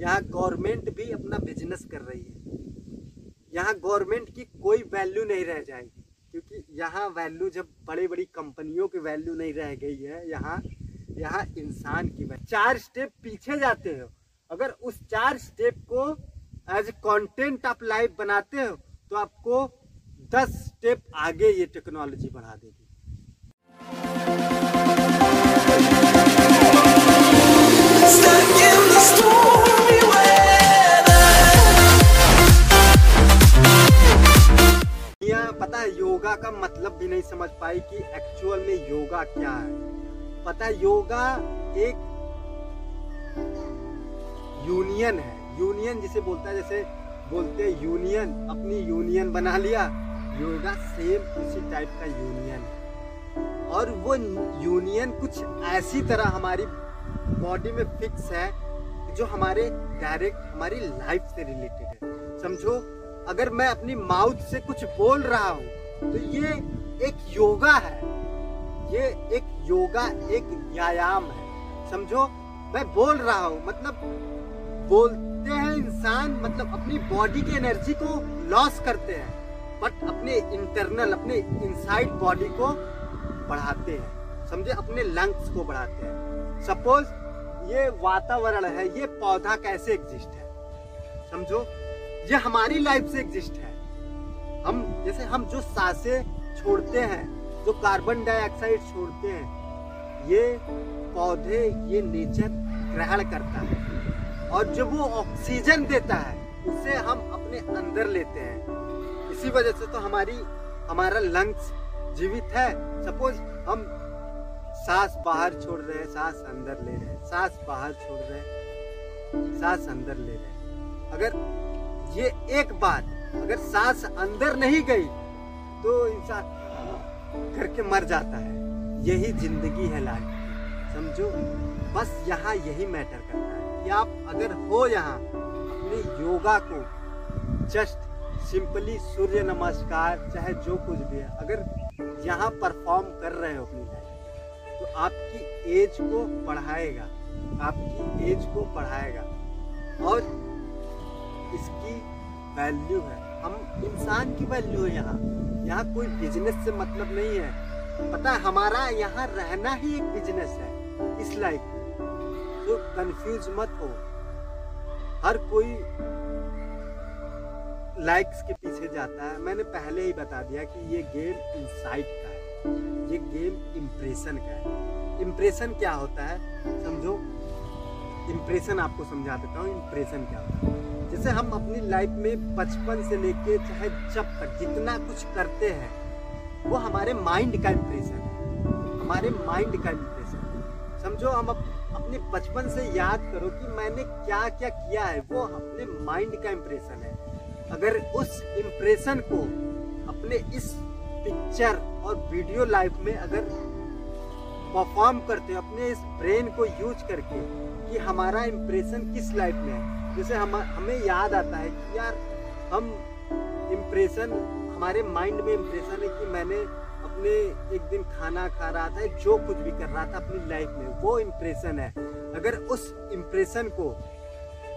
यहाँ गवर्नमेंट भी अपना बिज़नेस कर रही है। यहाँ गवर्नमेंट की कोई वैल्यू नहीं रह जाएगी, क्योंकि यहाँ वैल्यू जब बड़ी बड़ी कंपनियों की वैल्यू नहीं रह गई है, यहाँ यहाँ इंसान की वैल्यू चार स्टेप पीछे जाते हो। अगर उस चार स्टेप को एज कंटेंट आप लाइव बनाते हो तो आपको दस स्टेप आगे ये टेक्नोलॉजी बढ़ा देगी। Stuck in the stormy पता है योगा का मतलब भी नहीं समझ पाई कि एक्चुअल में योगा क्या है। पता है योगा एक यूनियन है। यूनियन जिसे बोलता है, जैसे बोलते हैं यूनियन अपनी यूनियन बना लिया। योगा सेम उसी टाइप का यूनियन है। और वो यूनियन कुछ ऐसी तरह हमारी बॉडी में फिक्स है, जो हमारे डायरेक्ट हमारी लाइफ से रिलेटेड है। समझो अगर मैं अपनी माउथ से कुछ बोल रहा हूँ तो ये एक योगा है। ये एक योगा, एक व्यायाम है। समझो? मैं बोल रहा हूँ मतलब बोलते हैं इंसान मतलब अपनी बॉडी की एनर्जी को लॉस करते हैं बट अपने इंटरनल अपने इनसाइड बॉडी को बढ़ाते हैं। समझे? अपने लंग्स को बढ़ाते हैं। सपोज़ ये वातावरण है, ये पौधा कैसे एग्जिस्ट है? समझो? ये हमारी लाइफ से एग्जिस्ट है। हम, जैसे हम जो साँसें छोड़ते हैं, जो कार्बन डाइऑक्साइड छोड़ते हैं, ये पौधे, ये नेचर ग्रहण करता है। और जब वो ऑक्सीजन देता है, उसे हम अपने अंदर लेते हैं। इसी वजह से तो हमारी, हमारा लंग्स जीवित है। सपोज़ हम सांस बाहर छोड़ रहे हैं, सांस अंदर ले रहे हैं, सांस बाहर छोड़ रहे हैं, सांस अंदर ले रहे हैं। अगर ये एक बात, अगर सांस अंदर नहीं गई तो इंसान करके मर जाता है। यही ज़िंदगी है लाइफ समझो, बस यहाँ यही मैटर करता है कि आप अगर हो यहाँ, अपने योगा को जस्ट सिंपली सूर्य नमस्कार, चाहे जो कुछ भी है, अगर यहाँ परफॉर्म कर रहे हो अपनी लाइफ तो आपकी एज को बढ़ाएगा। आपकी एज को बढ़ाएगा। और इसकी वैल्यू है। हम इंसान की वैल्यू है यहाँ। यहाँ कोई बिज़नेस से मतलब नहीं है। पता है, हमारा यहाँ रहना ही एक बिज़नेस है, इस लाइफ में। तो कंफ्यूज मत हो। हर कोई लाइक्स के पीछे जाता है। मैंने पहले ही बता दिया कि ये गेम इनसाइट का है। ये गेम इम्प्रेशन का है। इम्प्रेशन क्या होता है? समझो। इम्प्रेशन आपको समझा देता हूँ। इम्प्रेशन क्या होता है? जैसे हम अपनी लाइफ में बचपन से लेके चाहे जब तक जितना कुछ करते हैं वो हमारे माइंड का इम्प्रेशन है। हमारे माइंड का इम्प्रेशन समझो हम अप, अपने बचपन से याद करो कि मैंने क्या क्या किया है वो अपने माइंड का इम्प्रेशन है। अगर उस इम्प्रेशन को अपने इस पिक्चर और वीडियो लाइफ में अगर परफॉर्म करते हो अपने इस ब्रेन को यूज़ करके कि हमारा इम्प्रेशन किस लाइफ में है जैसे हम, हमें याद आता है कि यार, हम इम्प्रेशन हमारे माइंड में इम्प्रेशन है कि मैंने अपने एक दिन खाना खा रहा था, जो कुछ भी कर रहा था अपनी लाइफ में, वो इम्प्रेशन है। अगर उस इम्प्रेशन को,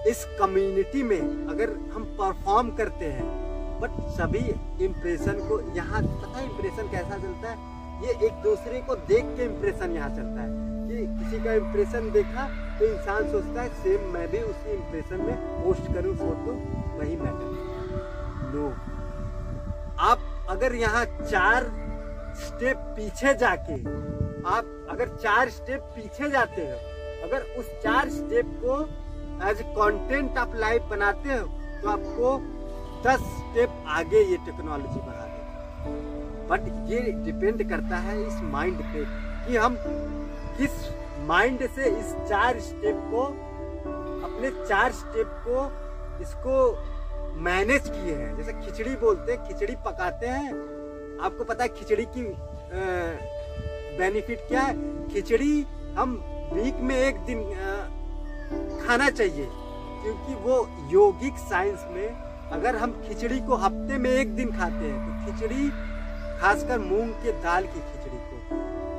इस कम्युनिटी में अगर हम परफॉर्म करते हैं बट सभी इम्प्रेशन को यहाँ, पता है इम्प्रेशन कैसा चलता है? ये एक दूसरे को देख के इम्प्रेशन यहाँ चलता है। कि किसी का इम्प्रेशन देखा तो इंसान सोचता है सेम मैं भी उसी इम्प्रेशन में पोस्ट करूँ फ़ोटो वही मैटर नो आप अगर यहाँ चार स्टेप पीछे जाके, आप अगर चार स्टेप पीछे जाते हो, अगर उस चार स्टेप को एज कंटेंट आप लाइव बनाते हो तो आपको दस स्टेप आगे ये टेक्नोलॉजी बढ़ा देगा। बट ये डिपेंड करता है इस माइंड पे कि हम किस माइंड से इस चार स्टेप को अपने चार स्टेप को इसको मैनेज किए हैं। जैसे खिचड़ी बोलते हैं खिचड़ी पकाते हैं। आपको पता है खिचड़ी की बेनिफिट क्या है? खिचड़ी हम वीक में एक दिन अ, खाना चाहिए। क्योंकि वो योगिक साइंस में अगर हम खिचड़ी को हफ़्ते में एक दिन खाते हैं तो खिचड़ी खासकर मूंग के दाल की खिचड़ी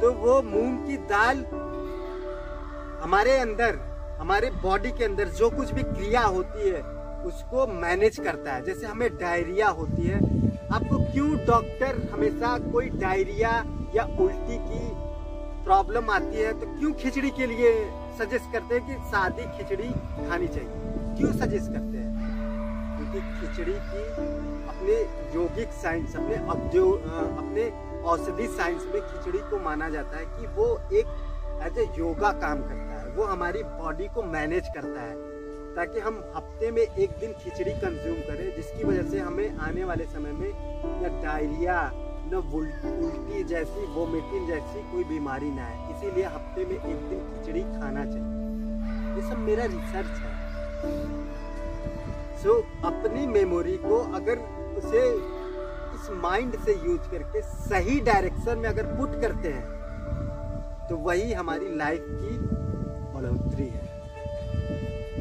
तो वो मूंग की दाल हमारे अंदर, हमारे बॉडी के अंदर जो कुछ भी क्रिया होती है, उसको मैनेज करता है। जैसे हमें डायरिया होती है आपको क्यों डॉक्टर हमेशा कोई डायरिया या उल्टी की प्रॉब्लम आती है तो क्यों खिचड़ी के लिए सजेस्ट करते हैं कि सादी खिचड़ी खानी चाहिए? क्यों सजेस्ट करते हैं? क्योंकि खिचड़ी की, अपने योगिक साइंस अपने औद्योग अपने औषधि साइंस में खिचड़ी को माना जाता है कि वो एक एज ए योगा काम करता है। वो हमारी बॉडी को मैनेज करता है, ताकि हम हफ़्ते में एक दिन खिचड़ी कंज्यूम करें, जिसकी वजह से हमें आने वाले समय में न डायरिया न उल- उल्टी जैसी वोमिटिंग जैसी कोई बीमारी ना आए। इसीलिए हफ़्ते में एक दिन खिचड़ी खाना चाहिए। ये सब मेरा रिसर्च है। सो अपनी मेमोरी को अगर उसे इस माइंड से यूज़ करके सही डायरेक्शन में अगर पुट करते हैं तो वही हमारी लाइफ की बढ़ोतरी है।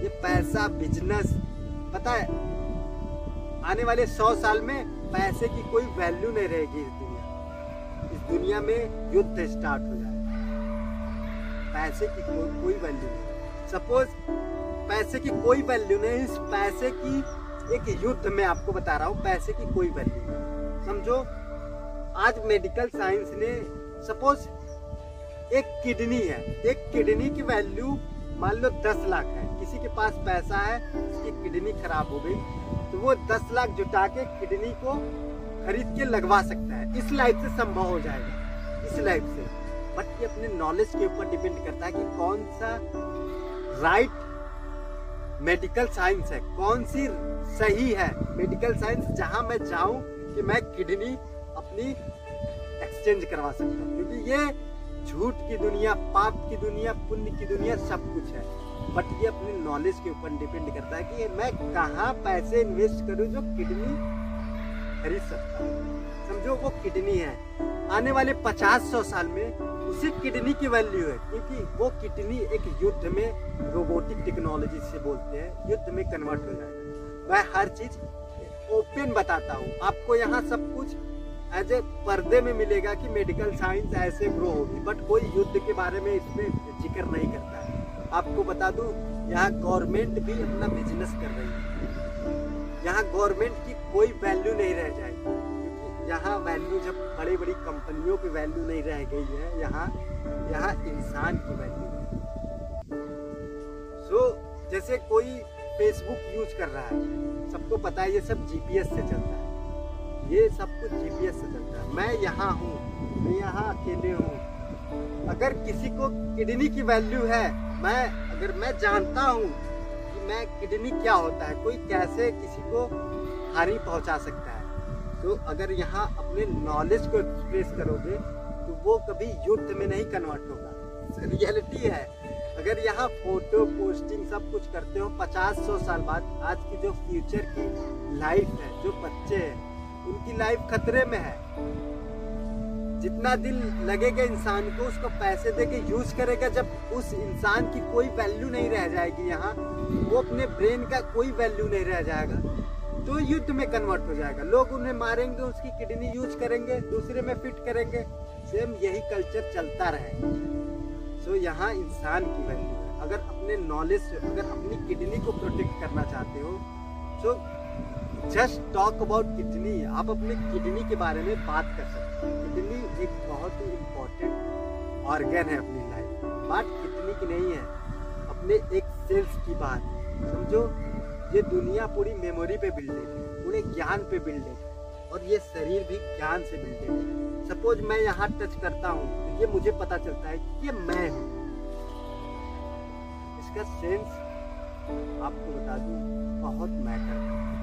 ये पैसा बिज़नेस पता है, आने वाले सौ साल में पैसे की कोई वैल्यू नहीं रहेगी इस दुनिया। इस दुनिया में युद्ध स्टार्ट हो जाएगा पैसे की कोई वैल्यू नहीं। सपोज़ पैसे की कोई वैल्यू नहीं, इस पैसे की एक युद्ध में आपको बता रहा हूँ, पैसे की कोई वैल्यू नहीं। समझो? आज मेडिकल साइंस ने सपोज़ एक किडनी है, एक किडनी की वैल्यू मान लो दस लाख है, किसी के पास पैसा है, उसकी किडनी खराब हो गई तो वो दस लाख जुटा के किडनी को खरीद के लगवा सकता है। इस लाइफ से संभव हो जाएगा, इस लाइफ से। बट ये अपने नॉलेज के ऊपर डिपेंड करता है कि कौन सा राइट मेडिकल साइंस है। कौन सी सही है? मेडिकल साइंस जहाँ मैं जाऊँ कि मैं किडनी अपनी एक्सचेंज करवा सकता हूँ क्योंकि ये झूठ की दुनिया, पाप की दुनिया, पुण्य की दुनिया सब कुछ है। बट ये अपनी नॉलेज के ऊपर डिपेंड करता है कि मैं कहाँ पैसे इन्वेस्ट करूँ जो किडनी खरीद सकता हूँ। समझो वो किडनी है। आने वाले पचास सौ साल में उसी किडनी की वैल्यू है, क्योंकि वो किडनी एक युद्ध में रोबोटिक टेक्नोलॉजी से बोलते हैं, युद्ध में कन्वर्ट हो जाएगा। मैं हर चीज़ ओपन बताता हूँ। आपको यहाँ सब कुछ एज ए पर्दे में मिलेगा कि मेडिकल साइंस ऐसे ग्रो होगी बट कोई युद्ध के बारे में इसमें ज़िक्र नहीं करता। आपको बता दूँ, यहाँ गवर्नमेंट भी अपना बिज़नेस कर रही है। यहाँ गवर्नमेंट की कोई वैल्यू नहीं रह जाएगी। क्योंकि यहाँ वैल्यू जब बड़ी बड़ी कंपनियों की वैल्यू नहीं रह गई है, यहाँ यहाँ इंसान की वैल्यू सो जैसे कोई फेसबुक यूज़ कर रहा है, सबको पता है ये सब जीपीएस से चलता है। ये सब कुछ जीपीएस से चलता है। मैं यहाँ हूँ, मैं यहाँ अकेले हूँ। अगर किसी को किडनी की वैल्यू है, मैं, अगर मैं जानता हूँ मैं किडनी क्या होता है, कोई कैसे किसी को हानि पहुँचा सकता है। तो अगर यहाँ अपने नॉलेज को एक्सप्रेस करोगे तो वो कभी युद्ध में नहीं कन्वर्ट होगा। रियलिटी है। अगर यहाँ फ़ोटो पोस्टिंग सब कुछ करते हो, पचास सौ साल बाद आज की जो फ्यूचर की लाइफ है, जो बच्चे हैं, उनकी लाइफ खतरे में है। जितना दिन लगेगा इंसान को, उसको पैसे दे के यूज़ करेगा। जब उस इंसान की कोई वैल्यू नहीं रह जाएगी यहाँ, वो अपने ब्रेन का कोई वैल्यू नहीं रह जाएगा। तो युद्ध में कन्वर्ट हो जाएगा। लोग उन्हें मारेंगे, उसकी किडनी यूज़ करेंगे, दूसरे में फिट करेंगे। सेम यही कल्चर चलता रहे। सो यहाँ इंसान की वैल्यू है। अगर अपने नॉलेज से, अगर अपनी किडनी को प्रोटेक्ट करना चाहते हो तो जस्ट टॉक अबाउट किडनी, आप अपने किडनी के बारे में बात कर सकते हैं। किडनी एक बहुत ही इम्पोर्टेंट ऑर्गन है अपनी लाइफ बात किडनी की नहीं है, अपने एक सेल्स की बात। समझो, ये दुनिया पूरी मेमोरी पे बिल्डेड है, पूरे ज्ञान पे बिल्डेड है, और ये शरीर भी ज्ञान से बिल्डेड है। सपोज़ मैं यहाँ टच करता हूँ तो ये मुझे पता चलता है कि ये मैं हूँ। इसका सेंस आपको बता दूँ, बहुत मैटर करता है।